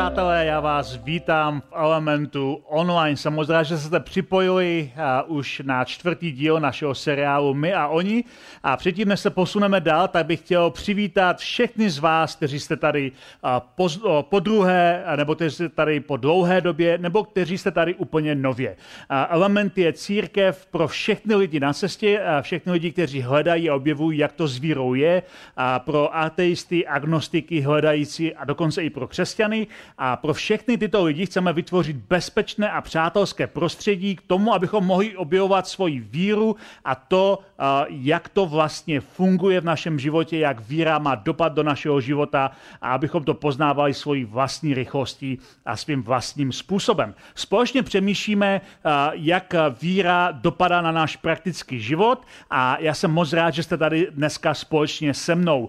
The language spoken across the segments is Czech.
Přátelé, já vás vítám v Elementu online. Samozřejmě, že jste připojili uh, už na čtvrtý díl našeho seriálu My a oni. A předtím, než se posuneme dál, tak bych chtěl přivítat všechny z vás, kteří jste tady uh, po, uh, po druhé, nebo kteří jste tady po dlouhé době, nebo kteří jste tady úplně nově. Element je církev pro všechny lidi na cestě, všechny lidi, kteří hledají a objevují, jak to s vírou je, pro ateisty, agnostiky, hledající a dokonce i pro křesťany. A pro všechny tyto lidi chceme vytvořit bezpečné a přátelské prostředí k tomu, abychom mohli objevovat svoji víru a to, jak to vlastně funguje v našem životě, jak víra má dopad do našeho života a abychom to poznávali svojí vlastní rychlostí a svým vlastním způsobem. Společně přemýšlíme, jak víra dopadá na náš praktický život a já jsem moc rád, že jste tady dneska společně se mnou.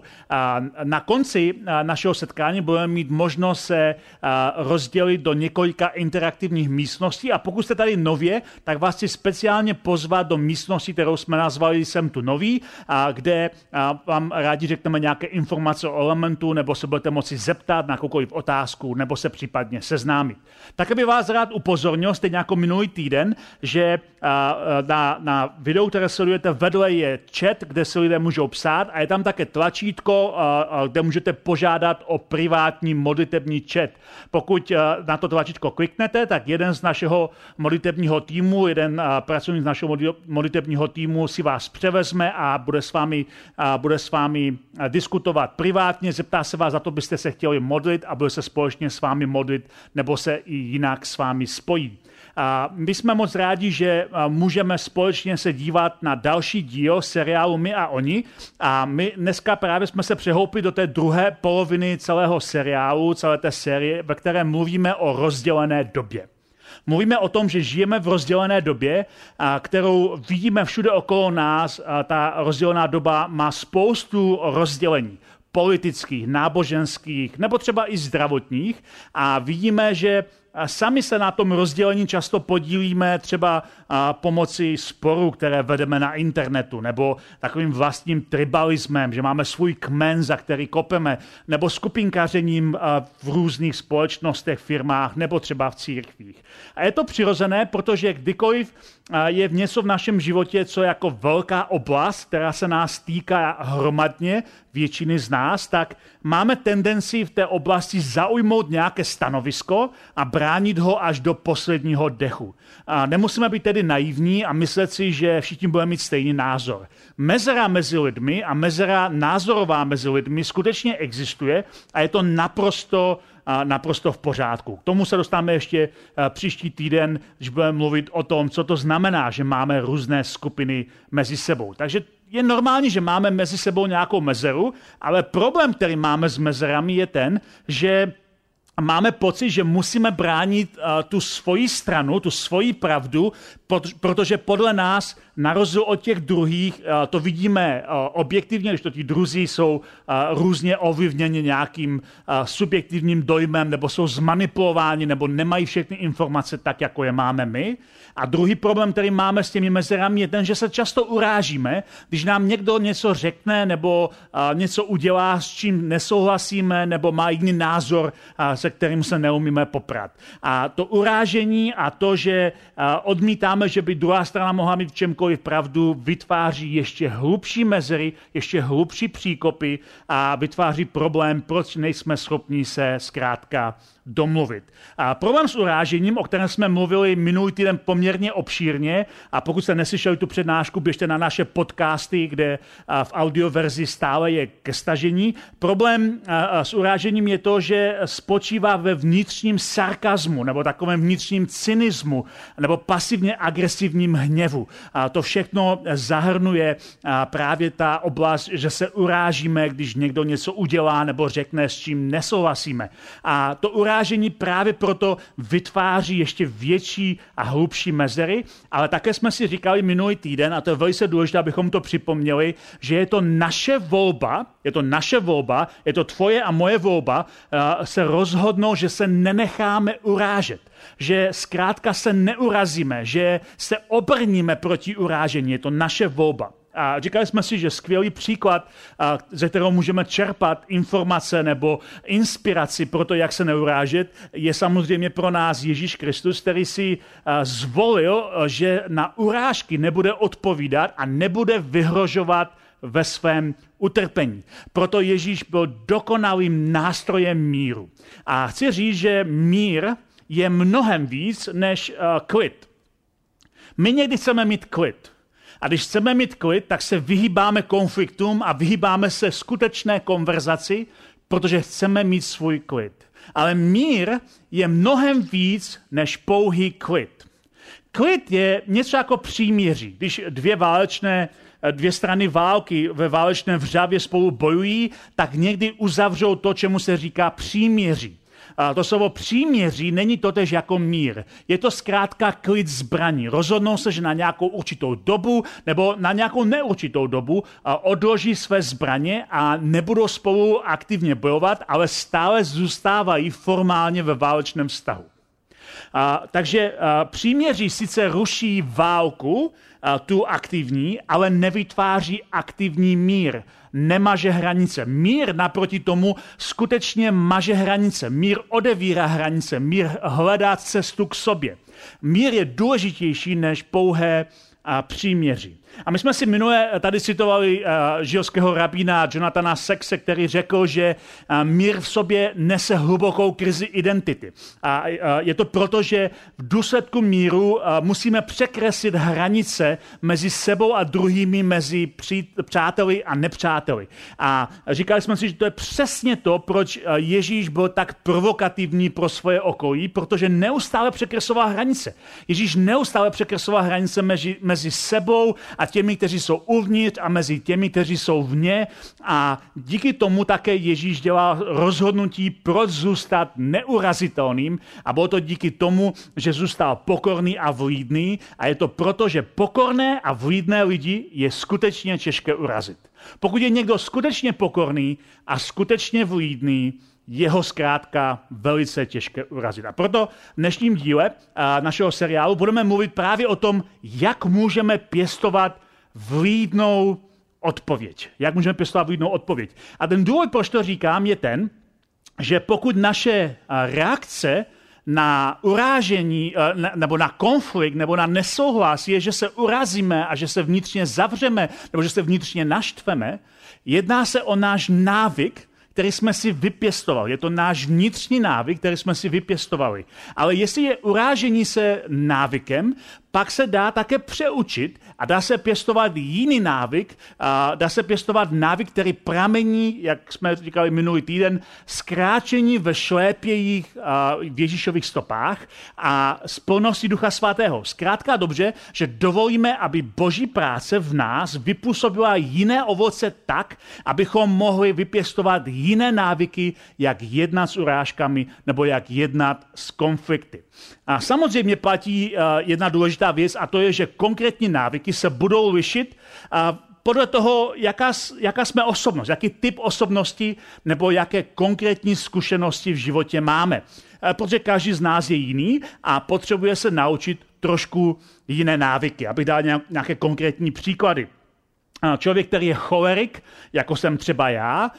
Na konci našeho setkání budeme mít možnost se rozdělit do několika interaktivních místností a pokud jste tady nově, tak vás chci speciálně pozvat do místnosti, kterou jsme nazvali Jsem tu nový, a kde vám rádi řekneme nějaké informace o elementu, nebo se budete moci zeptat na jakoukoliv otázku, nebo se případně seznámit. Tak by vás rád upozornil, stejně jako minulý týden, že na, na videu, které sledujete, vedle je chat, kde se lidé můžou psát a je tam také tlačítko, kde můžete požádat o privátní modlitební chat. Pokud na to tlačítko kliknete, tak jeden z našeho modlitebního týmu, jeden pracovník z našeho modlitebního týmu si vás převezme a bude s vámi, bude s vámi diskutovat privátně, zeptá se vás, za to byste se chtěli modlit a bude se společně s vámi modlit nebo se i jinak s vámi spojí. A my jsme moc rádi, že můžeme společně se dívat na další díl seriálu My a oni. A my dneska právě jsme se přehoupili do té druhé poloviny celého seriálu, celé té série, ve které mluvíme o rozdělené době. Mluvíme o tom, že žijeme v rozdělené době, kterou vidíme všude okolo nás. Ta rozdělená doba má spoustu rozdělení politických, náboženských nebo třeba i zdravotních a vidíme, že Sami se na tom rozdělení často podílíme třeba pomocí sporů, které vedeme na internetu, nebo takovým vlastním tribalismem, že máme svůj kmen, za který kopeme, nebo skupinkařením v různých společnostech, firmách, nebo třeba v církvích. A je to přirozené, protože kdykoliv je v něco v našem životě, co je jako velká oblast, která se nás týká hromadně, většiny z nás, tak máme tendenci v té oblasti zaujmout nějaké stanovisko a bránit ho až do posledního dechu. A nemusíme být tedy naivní a myslet si, že všichni budeme mít stejný názor. Mezera mezi lidmi a mezera názorová mezi lidmi skutečně existuje a je to naprosto naprosto v pořádku. K tomu se dostáváme ještě příští týden, když budeme mluvit o tom, co to znamená, že máme různé skupiny mezi sebou. Takže je normální, že máme mezi sebou nějakou mezeru, ale problém, který máme s mezerami, je ten, že máme pocit, že musíme bránit uh, tu svoji stranu, tu svoji pravdu, protože podle nás, na rozdíl od těch druhých, uh, to vidíme uh, objektivně, když to ti druzí jsou různě ovlivněni nějakým subjektivním dojmem, nebo jsou zmanipulováni, nebo nemají všechny informace tak, jako je máme my. A druhý problém, který máme s těmi mezerami, je ten, že se často urážíme, když nám někdo něco řekne nebo něco udělá, s čím nesouhlasíme, nebo má jiný názor, se kterým se neumíme poprat. A to urážení a to, že odmítáme, že by druhá strana mohla mít v čemkoliv pravdu, vytváří ještě hlubší mezery, ještě hlubší příkopy a vytváří problém, proč nejsme schopni se zkrátka domluvit. A problém s urážením, o kterém jsme mluvili minulý týden poměrně obšírně, a pokud jste neslyšeli tu přednášku, běžte na naše podcasty, kde v audioverzi stále je ke stažení. Problém s urážením je to, že spočívá ve vnitřním sarkazmu, nebo takovém vnitřním cynismu, nebo pasivně agresivním hněvu. A to všechno zahrnuje právě ta oblast, že se urážíme, když někdo něco udělá nebo řekne, s čím nesouhlasíme. A to urážení urážení právě proto vytváří ještě větší a hlubší mezery, ale také jsme si říkali minulý týden, a to je velice důležité, abychom to připomněli, že je to naše volba, je to naše volba, je to tvoje a moje volba, uh, se rozhodnout, že se nenecháme urážet že zkrátka se neurazíme, že se obrníme proti urážení. Je to naše volba. A říkali jsme si, že skvělý příklad, ze kterého můžeme čerpat informace nebo inspiraci pro to, jak se neurážet, je samozřejmě pro nás Ježíš Kristus, který si zvolil, že na urážky nebude odpovídat a nebude vyhrožovat ve svém utrpení. Proto Ježíš byl dokonalým nástrojem míru. A chci říct, že mír je mnohem víc než klid. My někdy chceme mít klid. A když chceme mít klid, tak se vyhýbáme konfliktům a vyhýbáme se skutečné konverzaci, protože chceme mít svůj klid. Ale mír je mnohem víc než pouhý klid. Klid je něco jako příměří. Když dvě válečné dvě strany války ve válečném vřavě spolu bojují, tak někdy uzavřou to, čemu se říká příměří. A to slovo příměří není totež jako mír. Je to zkrátka klid zbraní. Rozhodnou se, že na nějakou určitou dobu nebo na nějakou neurčitou dobu odloží své zbraně a nebudou spolu aktivně bojovat, ale stále zůstávají formálně ve válečném vztahu. A, takže a, příměří sice ruší válku, a, tu aktivní, ale nevytváří aktivní mír nemaže hranice. Mír naproti tomu skutečně maže hranice. Mír odevírá hranice. Mír hledá cestu k sobě. Mír je důležitější než pouhé příměří. A my jsme si minule tady citovali uh, žilského rabína Jonathana Sexe, který řekl, že uh, mír v sobě nese hlubokou krizi identity. A uh, je to proto, že v důsledku míru musíme překreslit hranice mezi sebou a druhými, mezi přáteli a nepřáteli. A říkali jsme si, že to je přesně to, proč Ježíš byl tak provokativní pro svoje okolí, protože neustále překresoval hranice. Ježíš neustále překresoval hranice mezi, mezi sebou a těmi, kteří jsou uvnitř a mezi těmi, kteří jsou vně. A díky tomu také Ježíš dělal rozhodnutí, proč zůstat neurazitelným. A bylo to díky tomu, že zůstal pokorný a vlídný. A je to proto, že pokorné a vlídné lidi je skutečně těžké urazit. Pokud je někdo skutečně pokorný a skutečně vlídný, jeho zkrátka velice těžké urazit. A proto v dnešním díle našeho seriálu budeme mluvit právě o tom, jak můžeme pěstovat vlídnou odpověď. Jak můžeme pěstovat vlídnou odpověď. A ten důvod, proč to říkám, je ten, že pokud naše reakce na urážení, nebo na konflikt, nebo na nesouhlas je, že se urazíme a že se vnitřně zavřeme, nebo že se vnitřně naštveme, jedná se o náš návyk, který jsme si vypěstovali. Je to náš vnitřní návyk, který jsme si vypěstovali. Ale jestli je urážení se návykem, pak se dá také přeučit a dá se pěstovat jiný návyk, a dá se pěstovat návyk, který pramení, jak jsme říkali minulý týden, zkráčení ve šlépějích v Ježíšových stopách a z plnosti Ducha Svatého. Zkrátka dobře, že dovolíme, aby boží práce v nás vypůsobila jiné ovoce tak, abychom mohli vypěstovat jiné návyky, jak jednat s urážkami nebo jak jednat s konflikty. A samozřejmě platí jedna důležitá věc a to je, že konkrétní návyky se budou lišit podle toho, jaká, jaká jsme osobnost, jaký typ osobnosti nebo jaké konkrétní zkušenosti v životě máme. Protože každý z nás je jiný a potřebuje se naučit trošku jiné návyky. Abych dal nějaké konkrétní příklady. Člověk, který je cholerik, jako jsem třeba já,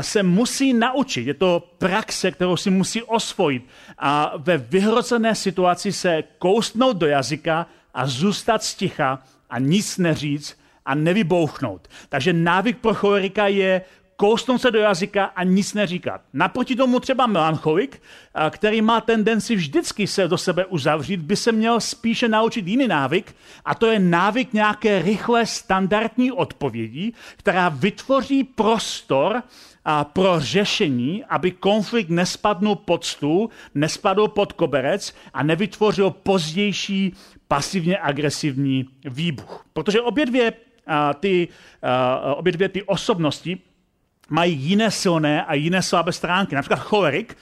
se musí naučit. Je to praxe, kterou si musí osvojit. A ve vyhrocené situaci se koustnout do jazyka a zůstat sticha a nic neříct a nevybouchnout. Takže návyk pro cholerika je kousnout se do jazyka a nic neříkat. Naproti tomu třeba melancholik, který má tendenci vždycky se do sebe uzavřít, by se měl spíše naučit jiný návyk, a to je návyk nějaké rychlé standardní odpovědi, která vytvoří prostor a pro řešení, aby konflikt nespadnul pod stůl, nespadl pod koberec a nevytvořil pozdější pasivně agresivní výbuch. Protože obě dvě, ty, obě dvě ty osobnosti mají jiné silné a jiné slabé stránky. Například cholerik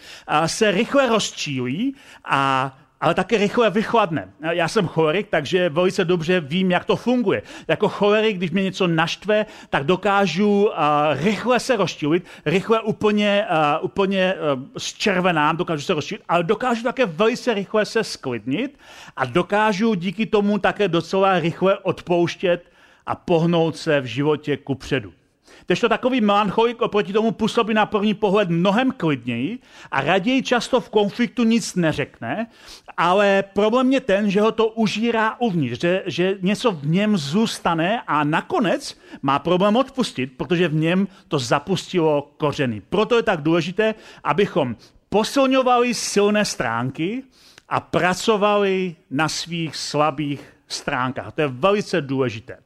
se rychle rozčílí a ale také rychle vychladne. Já jsem cholerik, takže velice dobře vím, jak to funguje. Jako cholerik, když mě něco naštve, tak dokážu rychle se rozčilit, rychle úplně, úplně uh, zčervenám, dokážu se rozčilit, ale dokážu také velice rychle se sklidnit a dokážu díky tomu také docela rychle odpouštět a pohnout se v životě ku předu. To takový melancholik oproti tomu působí na první pohled mnohem klidněji a raději často v konfliktu nic neřekne, ale problém je ten, že ho to užírá uvnitř, že, že něco v něm zůstane a nakonec má problém odpustit, protože v něm to zapustilo kořeny. Proto je tak důležité, abychom posilňovali silné stránky a pracovali na svých slabých stránkách. To je velice důležité.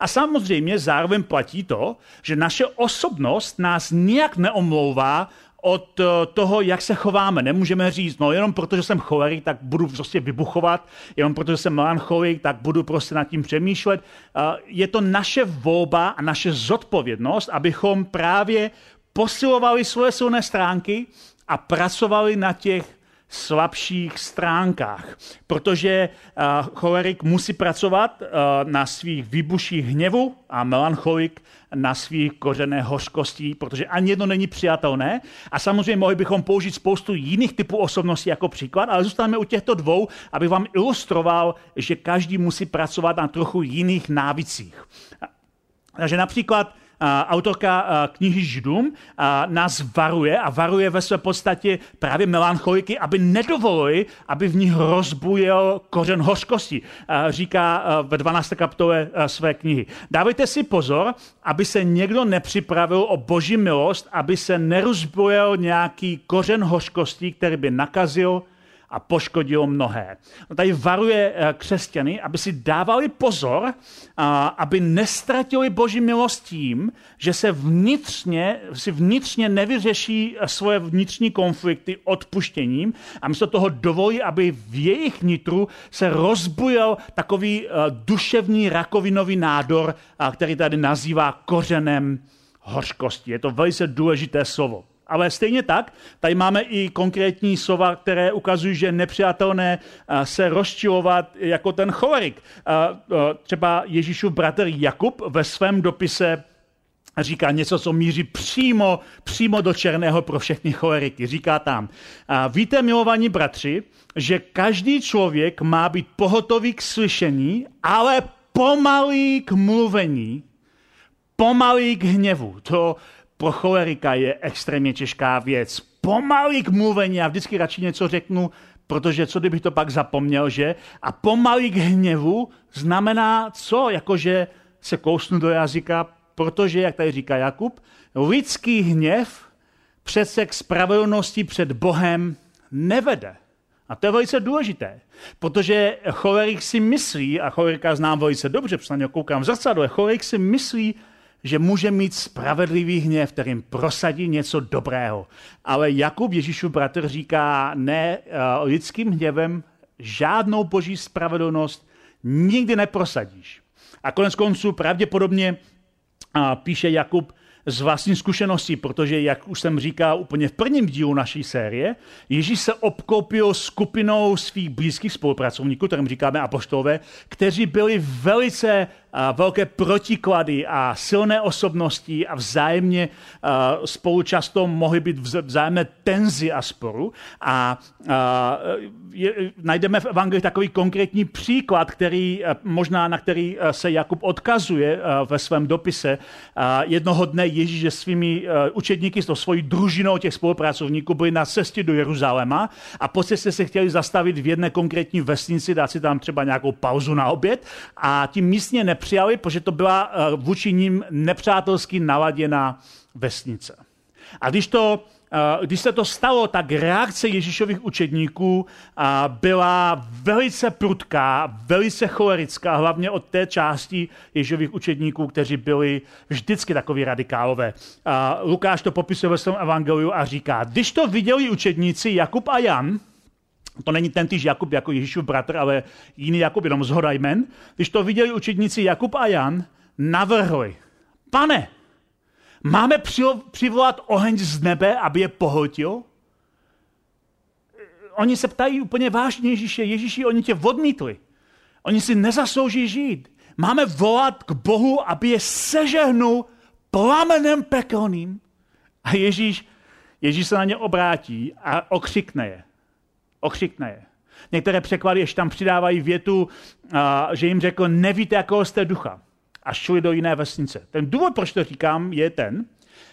A samozřejmě zároveň platí to, že naše osobnost nás nijak neomlouvá od eh, toho, jak se chováme. Nemůžeme říct, no jenom protože jsem cholerik, tak budu prostě vybuchovat, jenom protože jsem melancholik, tak budu prostě nad tím přemýšlet. Eh, je to naše volba a naše zodpovědnost, abychom právě posilovali svoje silné stránky a pracovali na těch slabších stránkách, protože uh, cholerik musí pracovat uh, na svých výbuších hněvu a melancholik na svých kořené hořkostí, protože ani jedno není přijatelné. A samozřejmě mohli bychom použít spoustu jiných typů osobností jako příklad, ale zůstaneme u těchto dvou, abych vám ilustroval, že každý musí pracovat na trochu jiných návicích. Takže například autorka knihy Židům nás varuje a varuje ve své podstatě právě melancholiky, aby nedovolili, aby v nich rozbujel kořen hořkosti. Říká ve 12. kapitole své knihy. Dávejte si pozor, aby se někdo nepřipravil o boží milost, aby se nerozbujel nějaký kořen hořkosti, který by nakazil a poškodilo mnohé. No tady varuje eh, křesťany, aby si dávali pozor, aby nestratili boží milost tím, že se vnitřně, si vnitřně nevyřeší eh, svoje vnitřní konflikty odpuštěním a místo toho dovolí, aby v jejich nitru se rozbujel takový eh, duševní rakovinový nádor, který tady nazývá kořenem hořkosti. Je to velice důležité slovo. Ale stejně tak, tady máme i konkrétní slova, které ukazují, že nepřijatelné eh, se rozčilovat jako ten cholerik. Eh, eh, třeba Ježíšův bratr Jakub ve svém dopise říká něco, co míří přímo, přímo do černého pro všechny choleriky. Říká tam, víte, milovaní bratři, že každý člověk má být pohotový k slyšení, ale pomalý k mluvení, pomalý k hněvu. To pro cholerika je extrémně těžká věc. Pomalý k mluvení, já vždycky radši něco řeknu, protože co kdybych to pak zapomněl, že? A pomalý k hněvu znamená co? Jakože se kousnu do jazyka, protože, jak tady říká Jakub, lidský hněv přece k spravedlnosti před Bohem nevede. A to je velice důležité, protože cholerik si myslí, a cholerika znám velice dobře, protože na koukám v zrcadle, cholerik si myslí, že může mít spravedlivý hněv, kterým prosadí něco dobrého. Ale Jakub, Ježíšův bratr, říká, ne, eh, lidským hněvem žádnou boží spravedlnost nikdy neprosadíš. A konec konců pravděpodobně píše Jakub, z vlastní zkušenosti, protože, jak už jsem říkal úplně v prvním dílu naší série, Ježíš se obklopil skupinou svých blízkých spolupracovníků, kterým říkáme apoštolové, kteří byli velice velké protiklady a silné osobnosti a vzájemně spolu často mohly být vzájemné tenzi a sporu. A je, najdeme v Evangelii takový konkrétní příklad, který možná na který se Jakub odkazuje ve svém dopise. Jednoho dne Ježíš se svými učedníky, s svojí družinou těch spolupracovníků byli na cestě do Jeruzaléma a po cestě se chtěli zastavit v jedné konkrétní vesnici, dát si tam třeba nějakou pauzu na oběd a tím místně nepřijali, protože to byla eh, vůči ním nepřátelsky naladěná vesnice. A když to eh, když se to stalo, tak reakce Ježíšových učedníků eh, byla velice prudká, velice cholerická, hlavně od té části Ježíšových učedníků, kteří byli vždycky takový radikálové. Lukáš to popisuje ve svém evangeliu a říká, když to viděli učedníci Jakub a Jan, to není ten týž Jakub jako Ježíšův bratr, ale jiný Jakub, jenom zhoda jmen. Když to viděli učedníci Jakub a Jan, navrhli, pane, Máme přivolat oheň z nebe, aby je pohltil? Oni se ptají úplně vážně Ježíše, Ježíši, oni tě odmítli. Oni si nezaslouží žít. Máme volat k Bohu, aby je sežehnul plamenem pekelným. A Ježíš, Ježíš se na ně obrátí a okřikne je. Okřikne je. Některé překlady ještě tam přidávají větu, že jim řekl, nevíte, jakého jste ducha. A šli do jiné vesnice. Ten důvod, proč to říkám, je ten,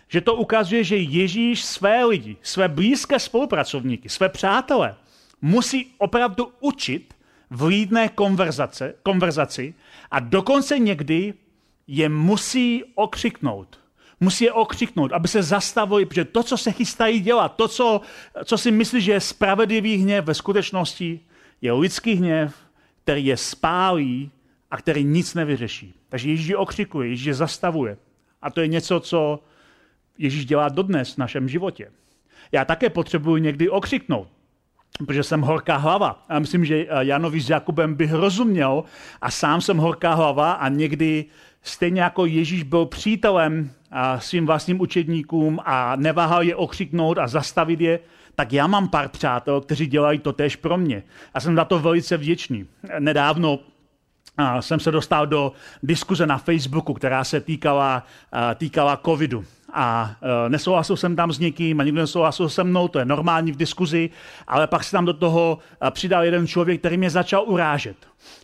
že to ukazuje, že Ježíš své lidi, své blízké spolupracovníky, své přátele musí opravdu učit v lídné konverzace, konverzaci a dokonce někdy je musí okřiknout. Musí je okřiknout, aby se zastavili, protože to, co se chystají dělat, to, co, co si myslí, že je spravedlivý hněv, ve skutečnosti je lidský hněv, který je spálí a který nic nevyřeší. Takže Ježíš je okřikuje, Ježíš je zastavuje. A to je něco, co Ježíš dělá dodnes v našem životě. Já také potřebuji někdy okřiknout, protože jsem horká hlava. A myslím, že Janovi s Jakubem bych rozuměl a sám jsem horká hlava a někdy stejně jako Ježíš byl přítelem svým vlastním učedníkům a neváhal je okřiknout a zastavit je, tak já mám pár přátel, kteří dělají to též pro mě. A jsem za to velice vděčný. Nedávno jsem se dostal do diskuze na Facebooku, která se týkala, týkala covidu a uh, nesouhlasil jsem tam s někým a nikdo nesouhlasil se mnou, to je normální v diskuzi, ale pak se tam do toho uh, přidal jeden člověk, který mě začal urážet.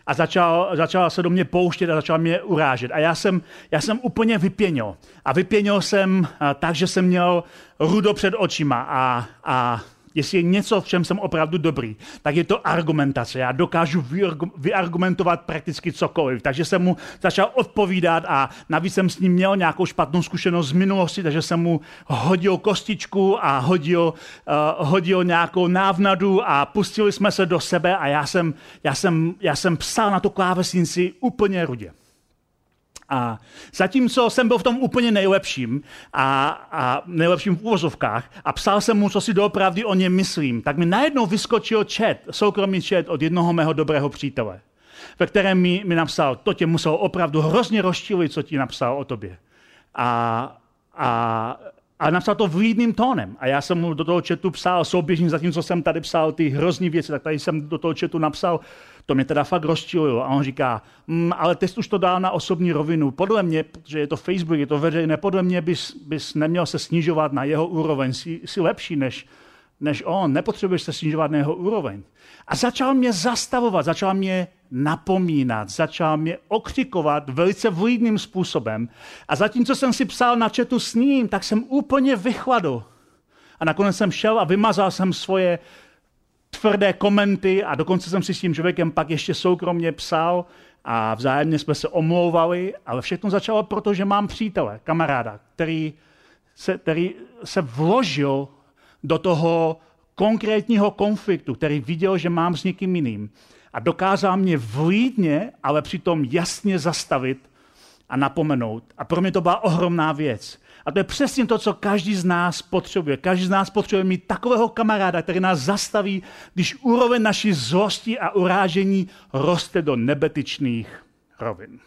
A začal, začal se do mě pouštět a začal mě urážet. A já jsem, já jsem úplně vypěnil. A vypěnil jsem uh, tak, že jsem měl rudo před očima a, a jestli je něco, v čem jsem opravdu dobrý, tak je to argumentace. Já dokážu vyargumentovat prakticky cokoliv. Takže jsem mu začal odpovídat a navíc jsem s ním měl nějakou špatnou zkušenost z minulosti, takže jsem mu hodil kostičku a hodil, uh, hodil nějakou návnadu a pustili jsme se do sebe a já jsem, já jsem, já jsem psal na tu klávesnici úplně rudě. A zatímco jsem byl v tom úplně nejlepším a, a nejlepším v úvozovkách a psal jsem mu, co si doopravdy o něm myslím, tak mi najednou vyskočil chat, soukromý chat od jednoho mého dobrého přítele, ve kterém mi, mi napsal, to tě muselo opravdu hrozně rozčilit, co ti napsal o tobě. A, a a napsal to vlídným tónem. A já jsem mu do toho chatu psal souběžně, zatímco jsem tady psal ty hrozný věci, tak tady jsem do toho chatu napsal, to mě teda fakt rozčililo. A on říká, mm, ale jsi už to dal na osobní rovinu. Podle mě, protože je to Facebook, je to veřejné, podle mě bys, bys neměl se snižovat na jeho úroveň. Jsi, jsi lepší než, než on, nepotřebuješ se snižovat na jeho úroveň. A začal mě zastavovat, začal mě napomínat, začal mě okřikovat velice vlídným způsobem. A zatímco jsem si psal na četu s ním, tak jsem úplně vychladl. A nakonec jsem šel a vymazal jsem svoje tvrdé komenty a dokonce jsem si s tím člověkem pak ještě soukromně psal a vzájemně jsme se omlouvali, ale všechno začalo proto, že mám přítele, kamaráda, který se, který se vložil do toho konkrétního konfliktu, který viděl, že mám s někým jiným a dokázal mě vlídně, ale přitom jasně zastavit a napomenout. A pro mě to byla ohromná věc. A to je přesně to, co každý z nás potřebuje. Každý z nás potřebuje mít takového kamaráda, který nás zastaví, když úroveň naší zlosti a urážení roste do nebetyčných rovin.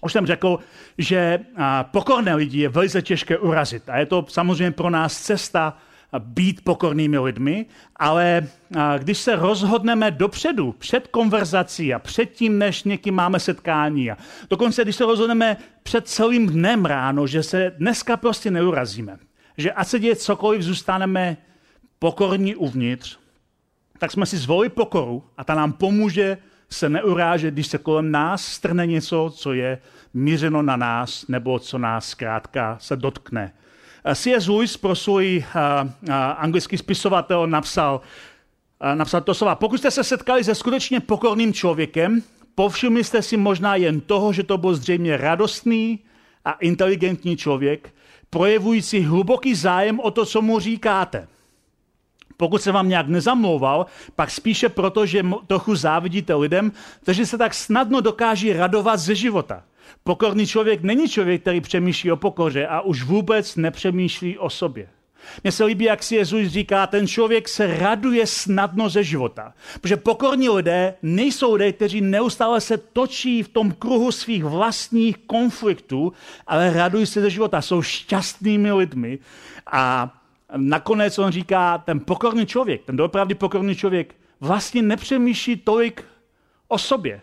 Už jsem řekl, že pokorné lidi je velice těžké urazit. A je to samozřejmě pro nás cesta být pokornými lidmi, ale když se rozhodneme dopředu, před konverzací a před tím, než někým máme setkání a dokonce, když se rozhodneme před celým dnem ráno, že se dneska prostě neurazíme, že ať se děje cokoliv, zůstaneme pokorní uvnitř, tak jsme si zvolili pokoru a ta nám pomůže se neurážet, když se kolem nás strne něco, co je mířeno na nás, nebo co nás zkrátka se dotkne C.S. Lewis pro svůj uh, uh, anglický spisovatel napsal, napsal to slova. Pokud jste se setkali se skutečně pokorným člověkem, povšimli jste si možná jen toho, že to byl zřejmě radostný a inteligentní člověk, projevující hluboký zájem o to, co mu říkáte. Pokud se vám nějak nezamlouval, pak spíše proto, že trochu závidíte lidem, kteří se tak snadno dokáží radovat ze života. Pokorný člověk není člověk, který přemýšlí o pokoře a už vůbec nepřemýšlí o sobě. Mně se líbí, jak si Jezus říká, ten člověk se raduje snadno ze života. Protože pokorní lidé nejsou lidé, kteří neustále se točí v tom kruhu svých vlastních konfliktů, ale radují se ze života, jsou šťastnými lidmi. A nakonec on říká, ten pokorný člověk, ten dopravdy pokorný člověk, vlastně nepřemýšlí tolik o sobě.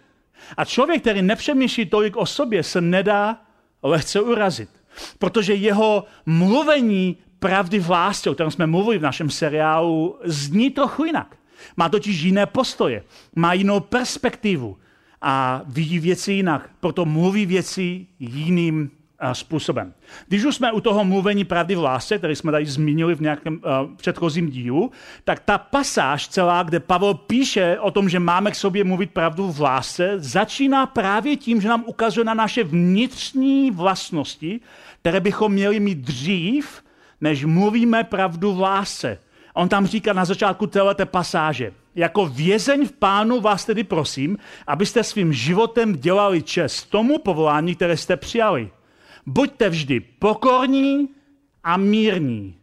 A člověk, který nepřemýšlí tolik o sobě, se nedá lehce urazit. Protože jeho mluvení pravdy v lásce, o kterém jsme mluvili v našem seriálu, zní trochu jinak. Má totiž jiné postoje, má jinou perspektivu a vidí věci jinak, proto mluví věci jiným způsobem. Když už jsme u toho mluvení pravdy v lásce, který jsme tady zmínili v nějakém uh, předchozím dílu, tak ta pasáž celá, kde Pavel píše o tom, že máme k sobě mluvit pravdu v lásce, začíná právě tím, že nám ukazuje na naše vnitřní vlastnosti, které bychom měli mít dřív, než mluvíme pravdu v lásce. On tam říká na začátku této pasáže, jako vězeň v pánu vás tedy prosím, abyste svým životem dělali čest tomu povolání, které jste přijali. Buďte vždy pokorní a mírní.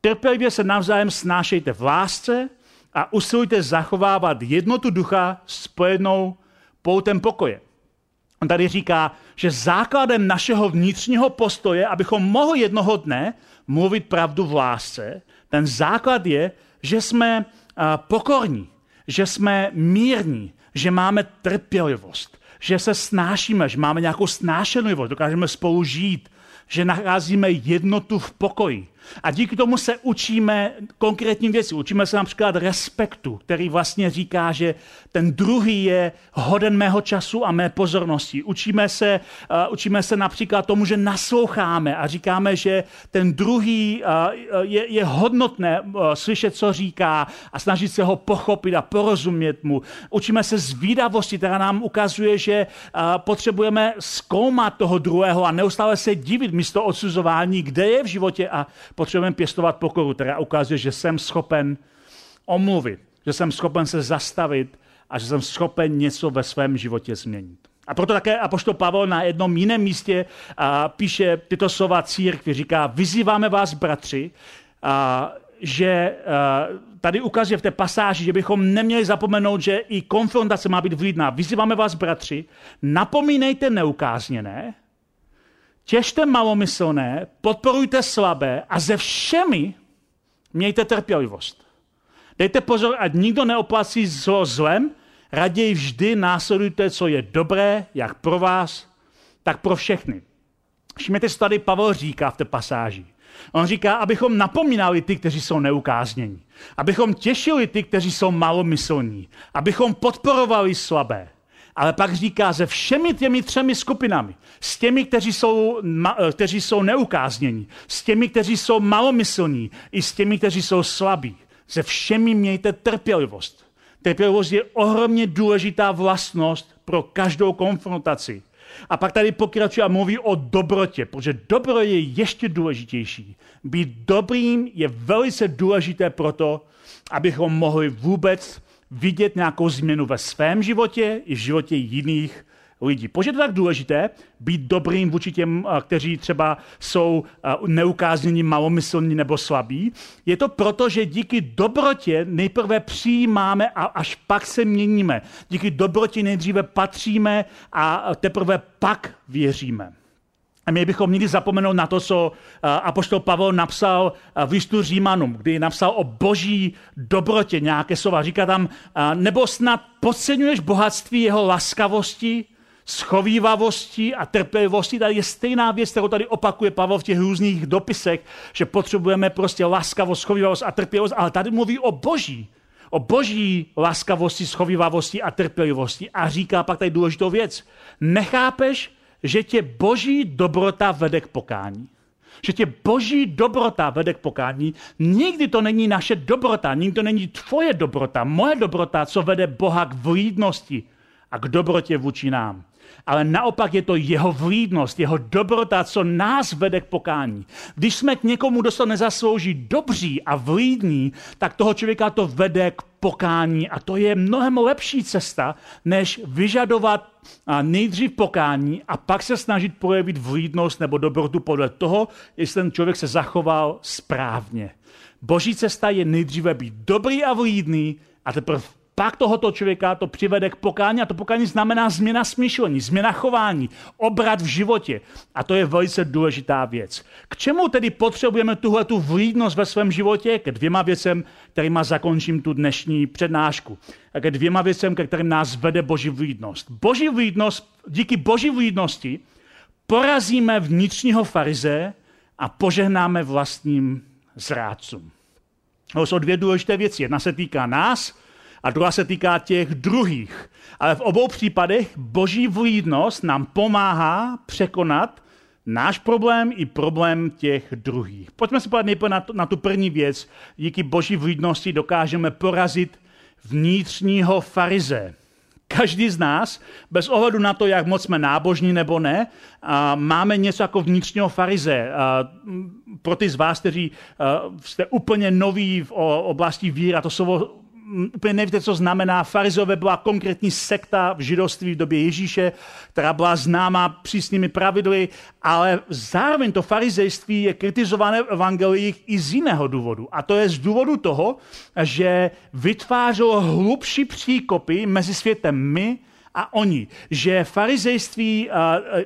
Trpělivě se navzájem snášejte v lásce a usilujte zachovávat jednotu ducha spojenou poutem pokoje. On tady říká, že základem našeho vnitřního postoje, abychom mohli jednoho dne mluvit pravdu v lásce, ten základ je, že jsme pokorní, že jsme mírní, že máme trpělivost, že se snášíme, že máme nějakou snášenlivost, dokážeme spolu žít, že nacházíme jednotu v pokoji. A díky tomu se učíme konkrétní věci. Učíme se například respektu, který vlastně říká, že ten druhý je hoden mého času a mé pozornosti. Učíme se, uh, učíme se například tomu, že nasloucháme a říkáme, že ten druhý uh, je, je hodnotné uh, slyšet, co říká a snažit se ho pochopit a porozumět mu. Učíme se zvídavosti, která nám ukazuje, že uh, potřebujeme zkoumat toho druhého a neustále se divit místo odsuzování, kde je v životě a potřebujeme pěstovat pokoru, která ukazuje, že jsem schopen omluvit, že jsem schopen se zastavit a že jsem schopen něco ve svém životě změnit. A proto také Apoštol Pavel na jednom jiném místě a, píše tyto slova církvi, říká, vyzýváme vás, bratři, a, že a, tady ukazuje v té pasáži, že bychom neměli zapomenout, že i konfrontace má být vlídná. Vyzýváme vás, bratři, napomínejte neukázněné, těžte malomyslné, podporujte slabé a ze všemi mějte trpělivost. Dejte pozor, ať nikdo neoplací zlo zlem, raději vždy následujte, co je dobré, jak pro vás, tak pro všechny. Všimněte si tady Pavel říká v té pasáži. On říká, abychom napomínali ty, kteří jsou neukáznění. Abychom těšili ty, kteří jsou malomyslní. Abychom podporovali slabé. Ale pak říká se všemi těmi třemi skupinami. S těmi, kteří jsou, eh, kteří jsou neukáznění. S těmi, kteří jsou malomyslní. I s těmi, kteří jsou slabí. Se všemi mějte trpělivost. Trpělivost je ohromně důležitá vlastnost pro každou konfrontaci. A pak tady pokračuje a mluví o dobrotě, protože dobro je ještě důležitější. Být dobrým je velice důležité proto, abychom mohli vůbec vidět nějakou změnu ve svém životě i v životě jiných lidí. Proč je to tak důležité být dobrým vůči těm, eh, kteří třeba jsou eh, neukáznění, malomyslní nebo slabí? Je to proto, že díky dobrotě nejprve přijímáme a až pak se měníme. Díky dobrotě nejdříve patříme a teprve pak věříme. A my bychom nikdy zapomenout na to, co eh, apoštol Pavel napsal v listu Římanům, kdy napsal o boží dobrotě nějaké slova. Říká tam, nebo snad podceňuješ bohatství jeho laskavosti, schovývavosti a trpělivosti. Tady je stejná věc, kterou tady opakuje Pavel v těch různých dopisech, že potřebujeme prostě laskavost, schovývavost a trpělivost, ale tady mluví o boží, o boží laskavosti, schovývavosti a trpělivosti. A říká pak tady důležitou věc. Nechápeš, že tě boží dobrota vede k pokání. Že tě boží dobrota vede k pokání. Nikdy to není naše dobrota, nikdy to není tvoje dobrota, moje dobrota, co vede Boha k vlídnosti a k dobrotě vůči nám. Ale naopak je to jeho vlídnost, jeho dobrota, co nás vede k pokání. Když jsme k někomu, kdo se nezaslouží dobří a vlídní, tak toho člověka to vede k pokání a to je mnohem lepší cesta, než vyžadovat nejdřív pokání a pak se snažit projevit vlídnost nebo dobrotu podle toho, jestli ten člověk se zachoval správně. Boží cesta je nejdříve být dobrý a vlídný a teprve pak tohoto člověka to přivede k pokání a to pokání znamená změna smýšlení, změna chování, obrat v životě. A to je velice důležitá věc. K čemu tedy potřebujeme tuhle tu vlídnost ve svém životě? Ke dvěma věcem, kterýma zakončím tu dnešní přednášku. A ke dvěma věcem, ke kterým nás vede boží vlídnost. Boží vlídnost, díky boží vlídnosti porazíme vnitřního farize a požehnáme vlastním zrádcům. To jsou dvě důležité věci. Jedna se týká nás, a druhá se týká těch druhých. Ale v obou případech boží vlídnost nám pomáhá překonat náš problém i problém těch druhých. Pojďme se podívat nejprve na, to, na tu první věc. Díky boží vlídnosti dokážeme porazit vnitřního farize. Každý z nás, bez ohledu na to, jak moc jsme nábožní nebo ne, máme něco jako vnitřního farize. Pro ty z vás, kteří jste úplně noví v oblasti víra, to slovo úplně nevíte, co znamená. Farizové byla konkrétní sekta v židovství v době Ježíše, která byla známá přísnými pravidly, ale zároveň to farizejství je kritizované v evangeliích i z jiného důvodu. A to je z důvodu toho, že vytvářelo hlubší příkopy mezi světem my a oni. Že farizejství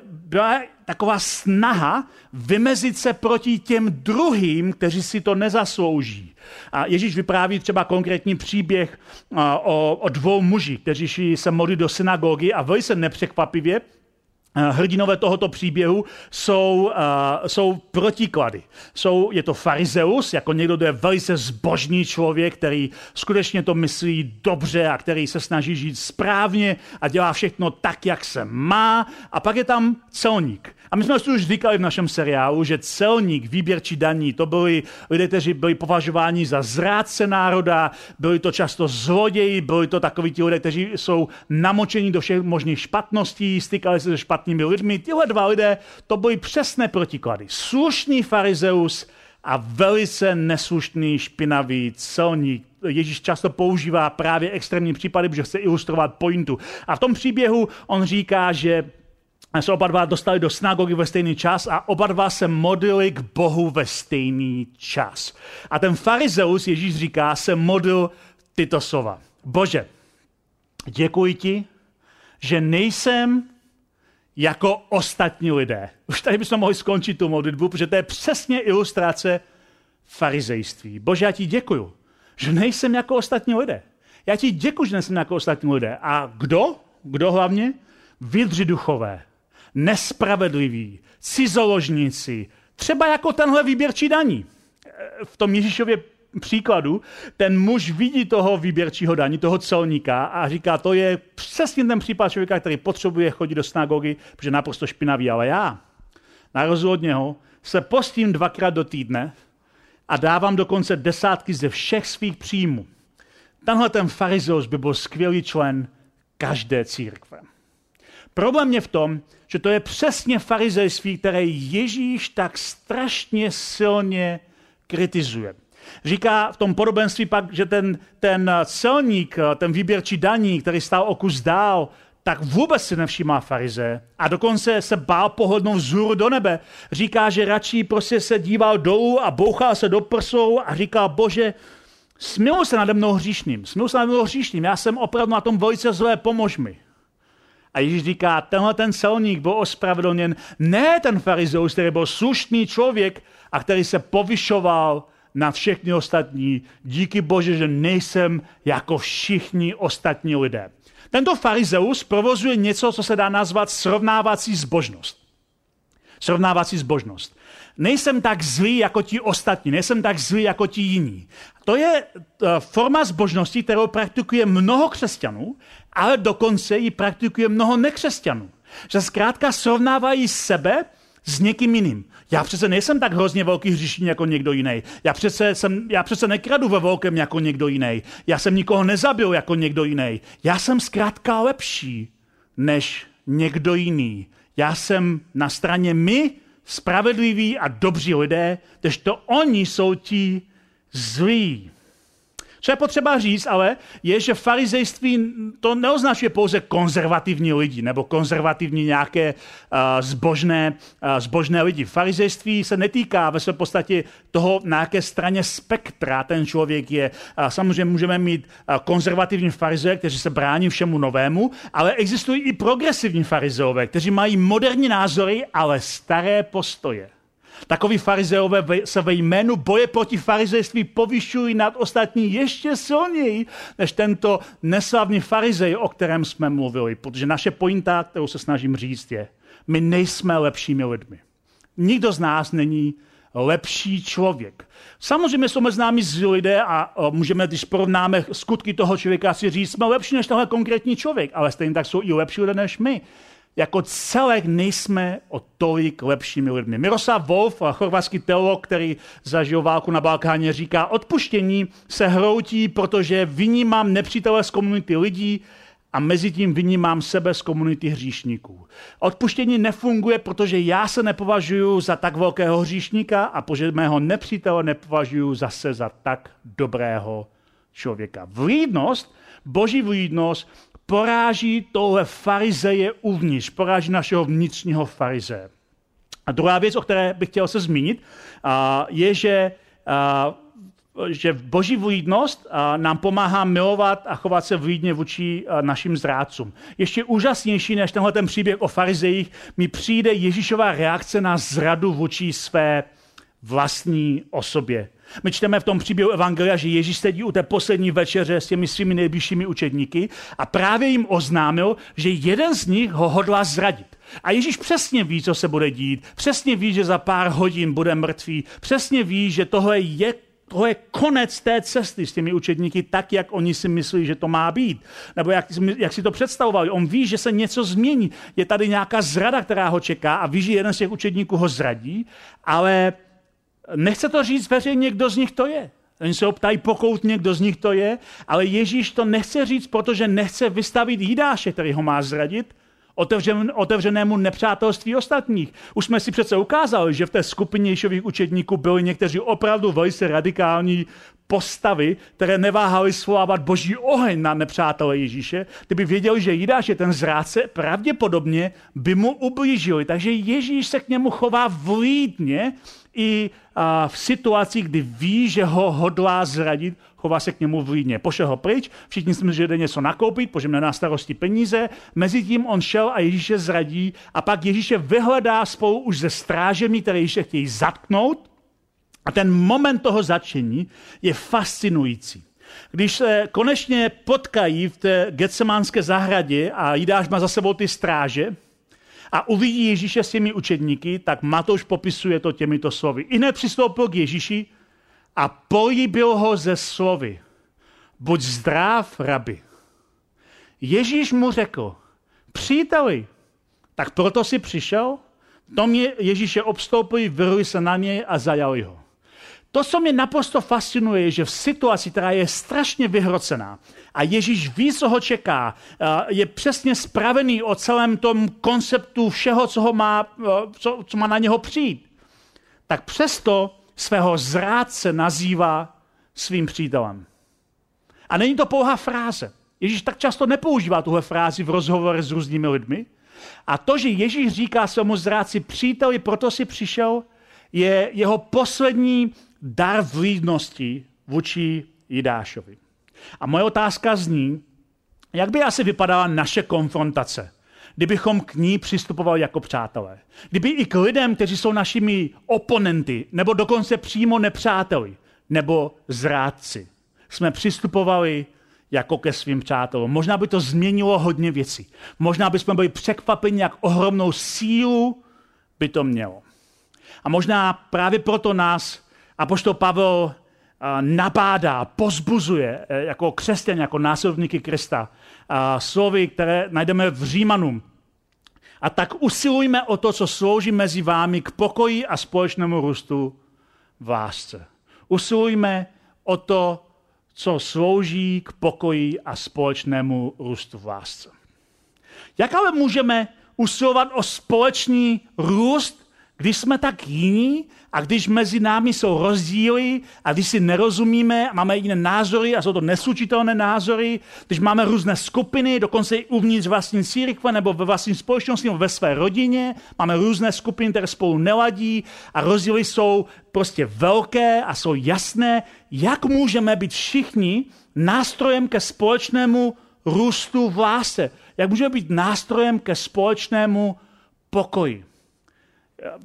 byla taková snaha vymezit se proti těm druhým, kteří si to nezaslouží. A Ježíš vypráví třeba konkrétní příběh o, o dvou mužích, kteří se modlí do synagogy a velice nepřekvapivě hrdinové tohoto příběhu jsou, uh, jsou protiklady. Jsou, je to farizeus, jako někdo, kdo je velice zbožný člověk, který skutečně to myslí dobře a který se snaží žít správně a dělá všechno tak, jak se má. A pak je tam celník. A my jsme si už říkali v našem seriálu, že celník, výběrčí daní, to byli lidé, kteří byli považováni za zrádce národa, byli to často zloději, byli to takoví ti lidé, kteří jsou namočení do všech možných špatností, stykali se se špatnými lidmi. Tyhle dva lidé, to byly přesné protiklady. Slušný farizeus a velice neslušný, špinavý celník. Ježíš často používá právě extrémní případy, protože chce ilustrovat pointu. A v tom příběhu on říká, že se oba dva dostali do synagogy ve stejný čas a oba dva se modlili k Bohu ve stejný čas. A ten farizeus, Ježíš říká, se modlil tyto slova. Bože, děkuji ti, že nejsem jako ostatní lidé. Už tady bychom mohli skončit tu modlitbu, protože to je přesně ilustrace farizejství. Bože, já ti děkuju, že nejsem jako ostatní lidé. Já ti děkuji, že nejsem jako ostatní lidé. A kdo? Kdo hlavně? Vydři duchové nespravedliví, cizoložníci, třeba jako tenhle výběrčí daní. V tom Ježíšově příkladu ten muž vidí toho výběrčího daní, toho celníka a říká, to je přesně ten případ člověka, který potřebuje chodit do synagogy, protože je naprosto špinavý, ale já, na rozdíl od něho, se postím dvakrát do týdne a dávám dokonce desátky ze všech svých příjmů. Tenhle ten farizeus by byl skvělý člen každé církve. Problém je v tom, že to je přesně farizejství, které Ježíš tak strašně silně kritizuje. Říká v tom podobenství pak, že ten, ten celník, ten výběrčí daní, který stál o kus dál, tak vůbec si nevšímá farize a dokonce se bál pohodnout vzhůru do nebe. Říká, že radši prostě se díval dolů a bouchal se do prsou a říkal, bože, smiluj se nade mnou hříšným, smiluj se nade mnou hříšným, já jsem opravdu na tom velice zlé, pomož mi. A Ježíš říká, tenhle ten celník byl ospravedlněn, ne ten farizeus, který byl slušný člověk a který se povyšoval na všechny ostatní. Díky Bože, že nejsem jako všichni ostatní lidé. Tento farizeus provozuje něco, co se dá nazvat srovnávací zbožnost. Srovnávací zbožnost. Nejsem tak zlý jako ti ostatní, nejsem tak zlý jako ti jiní. To je eh, forma zbožnosti, kterou praktikuje mnoho křesťanů, ale dokonce ji praktikuje mnoho nekřesťanů. Že zkrátka srovnávají sebe s někým jiným. Já přece nejsem tak hrozně velký hříšník jako někdo jiný. Já přece, jsem, já přece nekradu ve velkém jako někdo jiný. Já jsem nikoho nezabil jako někdo jiný. Já jsem zkrátka lepší než někdo jiný. Já jsem na straně my, spravedliví a dobří lidé, to oni jsou ti zlí. Co je potřeba říct, ale je, že farizejství to neoznačuje pouze konzervativní lidi nebo konzervativní nějaké uh, zbožné, uh, zbožné lidi. Farizejství se netýká ve své podstatě toho, na jaké straně spektra ten člověk je. Uh, samozřejmě můžeme mít uh, konzervativní farizeje, kteří se brání všemu novému, ale existují i progresivní farizeové, kteří mají moderní názory, ale staré postoje. Takoví farizeové se ve jménu boje proti farizejství povyšují nad ostatní ještě silněji, než tento neslavný farizej, o kterém jsme mluvili. Protože naše pointa, kterou se snažím říct, je, my nejsme lepšími lidmi. Nikdo z nás není lepší člověk. Samozřejmě jsou mezi námi zlí lidé a můžeme, když porovnáme skutky toho člověka, si říct, jsme lepší než tohle konkrétní člověk, ale stejně tak jsou i lepší lidé než my jako celek nejsme o tolik lepšími lidmi. Miroslav Wolf, chorvatský teolog, který zažil válku na Balkáně, říká, odpuštění se hroutí, protože vynímám nepřítele z komunity lidí a mezi tím vynímám sebe z komunity hříšníků. Odpuštění nefunguje, protože já se nepovažuji za tak velkého hříšníka a protože mého nepřítele nepovažuji zase za tak dobrého člověka. Vlídnost, boží vlídnost poráží tohle farizeje uvnitř, poráží našeho vnitřního farizeje. A druhá věc, o které bych chtěl se zmínit, je, že že boží vlídnost nám pomáhá milovat a chovat se vlídně vůči našim zrádcům. Ještě úžasnější než tenhle ten příběh o farizejích mi přijde Ježíšová reakce na zradu vůči své vlastní osobě. My čteme v tom příběhu Evangelia, že Ježíš sedí u té poslední večeře s těmi svými nejbližšími učedníky a právě jim oznámil, že jeden z nich ho hodlá zradit. A Ježíš přesně ví, co se bude dít, přesně ví, že za pár hodin bude mrtvý, přesně ví, že tohle je to je konec té cesty s těmi učedníky tak, jak oni si myslí, že to má být. Nebo jak, jak si to představovali. On ví, že se něco změní. Je tady nějaká zrada, která ho čeká a ví, že jeden z těch učedníků ho zradí, ale Nechce to říct veřejně, kdo z nich to je. Oni se optají pokoutně, kdo z nich to je, ale Ježíš to nechce říct, protože nechce vystavit Jidáše, který ho má zradit, otevřen, otevřenému nepřátelství ostatních. Už jsme si přece ukázali, že v té skupině Ježových učedníků byli někteří opravdu velice radikální postavy, které neváhaly svolávat boží oheň na nepřátele Ježíše, kdyby věděli, že Jidáš je ten zrádce, pravděpodobně by mu ublížili. Takže Ježíš se k němu chová vlídně i v situaci, kdy ví, že ho hodlá zradit, chová se k němu vlídně. Pošel ho pryč, všichni jsme, že jde něco nakoupit, protože na starosti peníze. Mezitím on šel a Ježíše zradí a pak Ježíše vyhledá spolu už ze strážemi, které Ježíše chtějí zatknout. A ten moment toho začení je fascinující. Když se konečně potkají v té getsemánské zahradě a Jidáš má za sebou ty stráže, a uvidí Ježíše s těmi učedníky, tak Matouš popisuje to těmito slovy. I nepřistoupil k Ježíši a políbil ho ze slovy. Buď zdrav, rabi. Ježíš mu řekl, příteli, tak proto si přišel? To mě Ježíše obstoupili, vyruli se na něj a zajali ho. To, co mě naprosto fascinuje, je, že v situaci, která je strašně vyhrocená a Ježíš ví, co ho čeká, je přesně spravený o celém tom konceptu všeho, co, ho má, co, co má na něho přijít, tak přesto svého zrádce nazývá svým přítelem. A není to pouhá fráze. Ježíš tak často nepoužívá tuhle frázi v rozhovorech s různými lidmi. A to, že Ježíš říká svému zrádci příteli, proto si přišel, je jeho poslední dar vlídnosti vůči Jidášovi. A moje otázka zní, jak by asi vypadala naše konfrontace, kdybychom k ní přistupovali jako přátelé. Kdyby i k lidem, kteří jsou našimi oponenty, nebo dokonce přímo nepřáteli, nebo zrádci, jsme přistupovali jako ke svým přátelům. Možná by to změnilo hodně věcí. Možná bychom byli překvapeni, jak ohromnou sílu by to mělo. A možná právě proto nás a poštol Pavel nabádá, pozbuzuje e, jako křesťan, jako následovníky Krista. Slovy, které najdeme v Římanům. A tak usilujme o to, co slouží mezi vámi k pokoji a společnému růstu v lásce. Usilujme o to, co slouží k pokoji a společnému růstu v lásce. Jak ale můžeme usilovat o společný růst, když jsme tak jiní a když mezi námi jsou rozdíly a když si nerozumíme a máme jiné názory a jsou to neslučitelné názory, když máme různé skupiny, dokonce i uvnitř vlastní církve nebo ve vlastní společnosti nebo ve své rodině, máme různé skupiny, které spolu neladí a rozdíly jsou prostě velké a jsou jasné, jak můžeme být všichni nástrojem ke společnému růstu v lásce, jak můžeme být nástrojem ke společnému pokoji.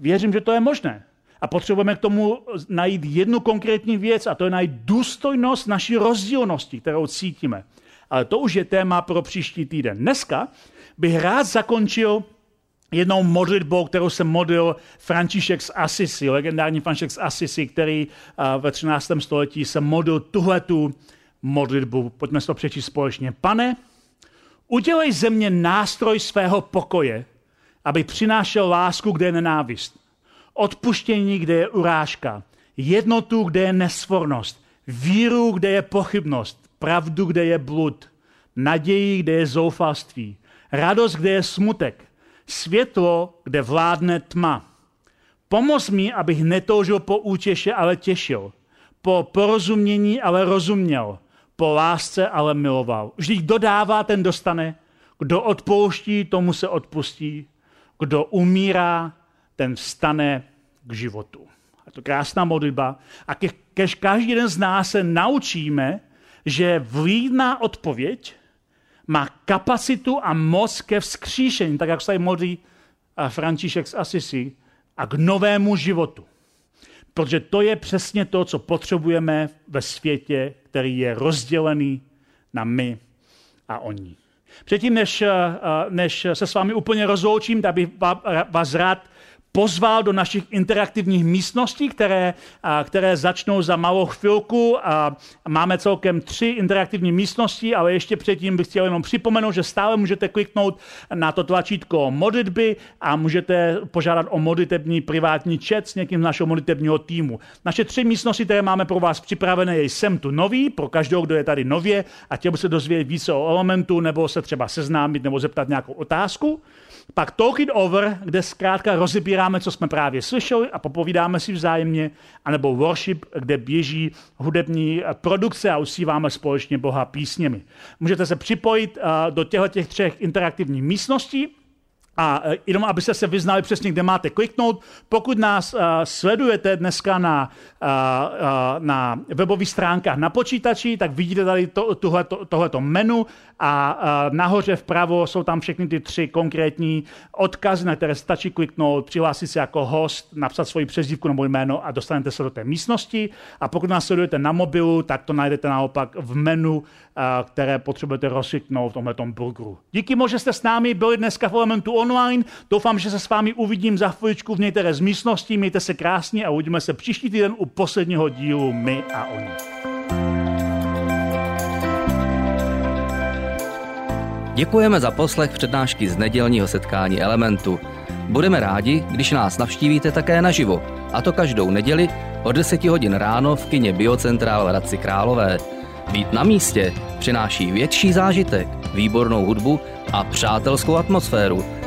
Věřím, že to je možné. A potřebujeme k tomu najít jednu konkrétní věc, a to je najít důstojnost naší rozdílnosti, kterou cítíme. Ale to už je téma pro příští týden. Dneska bych rád zakončil jednou modlitbou, kterou se modlil František z Assisi, legendární František z Assisi, který ve 13. století se modlil tuhletu modlitbu. Pojďme si to přečíst společně. Pane, udělej ze mě nástroj svého pokoje, aby přinášel lásku, kde je nenávist, odpuštění, kde je urážka, jednotu, kde je nesvornost, víru, kde je pochybnost, pravdu, kde je blud, naději, kde je zoufalství, radost, kde je smutek, světlo, kde vládne tma. Pomoz mi, abych netoužil po útěše, ale těšil, po porozumění, ale rozuměl, po lásce, ale miloval. Vždyť kdo dává, ten dostane. Kdo odpouští, tomu se odpustí. Kdo umírá, ten vstane k životu. A to krásná modlitba. A ke, kež každý jeden z nás se naučíme, že vlídná odpověď má kapacitu a moc ke vzkříšení, tak jak se tady modlí František z Assisi, a k novému životu. Protože to je přesně to, co potřebujeme ve světě, který je rozdělený na my a oni. Předtím, než, eh, než se s vámi úplně rozloučím, tak bych vás rád pozval do našich interaktivních místností, které, které začnou za malou chvilku. Máme celkem tři interaktivní místnosti, ale ještě předtím bych chtěl jenom připomenout, že stále můžete kliknout na to tlačítko modlitby a můžete požádat o modlitební privátní chat s někým z našeho modlitebního týmu. Naše tři místnosti, které máme pro vás připravené, je Jsem tu nový, pro každého, kdo je tady nově a chtěl by se dozvědět více o elementu nebo se třeba seznámit nebo zeptat nějakou otázku. Pak Talk It Over, kde zkrátka rozebíráme, co jsme právě slyšeli a popovídáme si vzájemně, anebo Worship, kde běží hudební produkce a usíváme společně Boha písněmi. Můžete se připojit eh, do těchto těch třech interaktivních místností, a e, jenom, abyste se vyznali přesně, kde máte kliknout, pokud nás uh, sledujete dneska na, uh, uh, na webových stránkách na počítači, tak vidíte tady to, tohleto, tohleto menu a uh, nahoře vpravo jsou tam všechny ty tři konkrétní odkazy, na které stačí kliknout, přihlásit se jako host, napsat svoji přezdívku nebo jméno a dostanete se do té místnosti. A pokud nás sledujete na mobilu, tak to najdete naopak v menu, uh, které potřebujete rozsvítnout v tomhle burgeru. Díky že jste s námi byli dneska v Elementu online. Doufám, že se s vámi uvidím za chviličku v některé z místností. Mějte se krásně a uvidíme se příští týden u posledního dílu My a oni. Děkujeme za poslech přednášky z nedělního setkání Elementu. Budeme rádi, když nás navštívíte také naživo, a to každou neděli od 10 hodin ráno v kině Biocentrál v Hradci Králové. Být na místě přináší větší zážitek, výbornou hudbu a přátelskou atmosféru,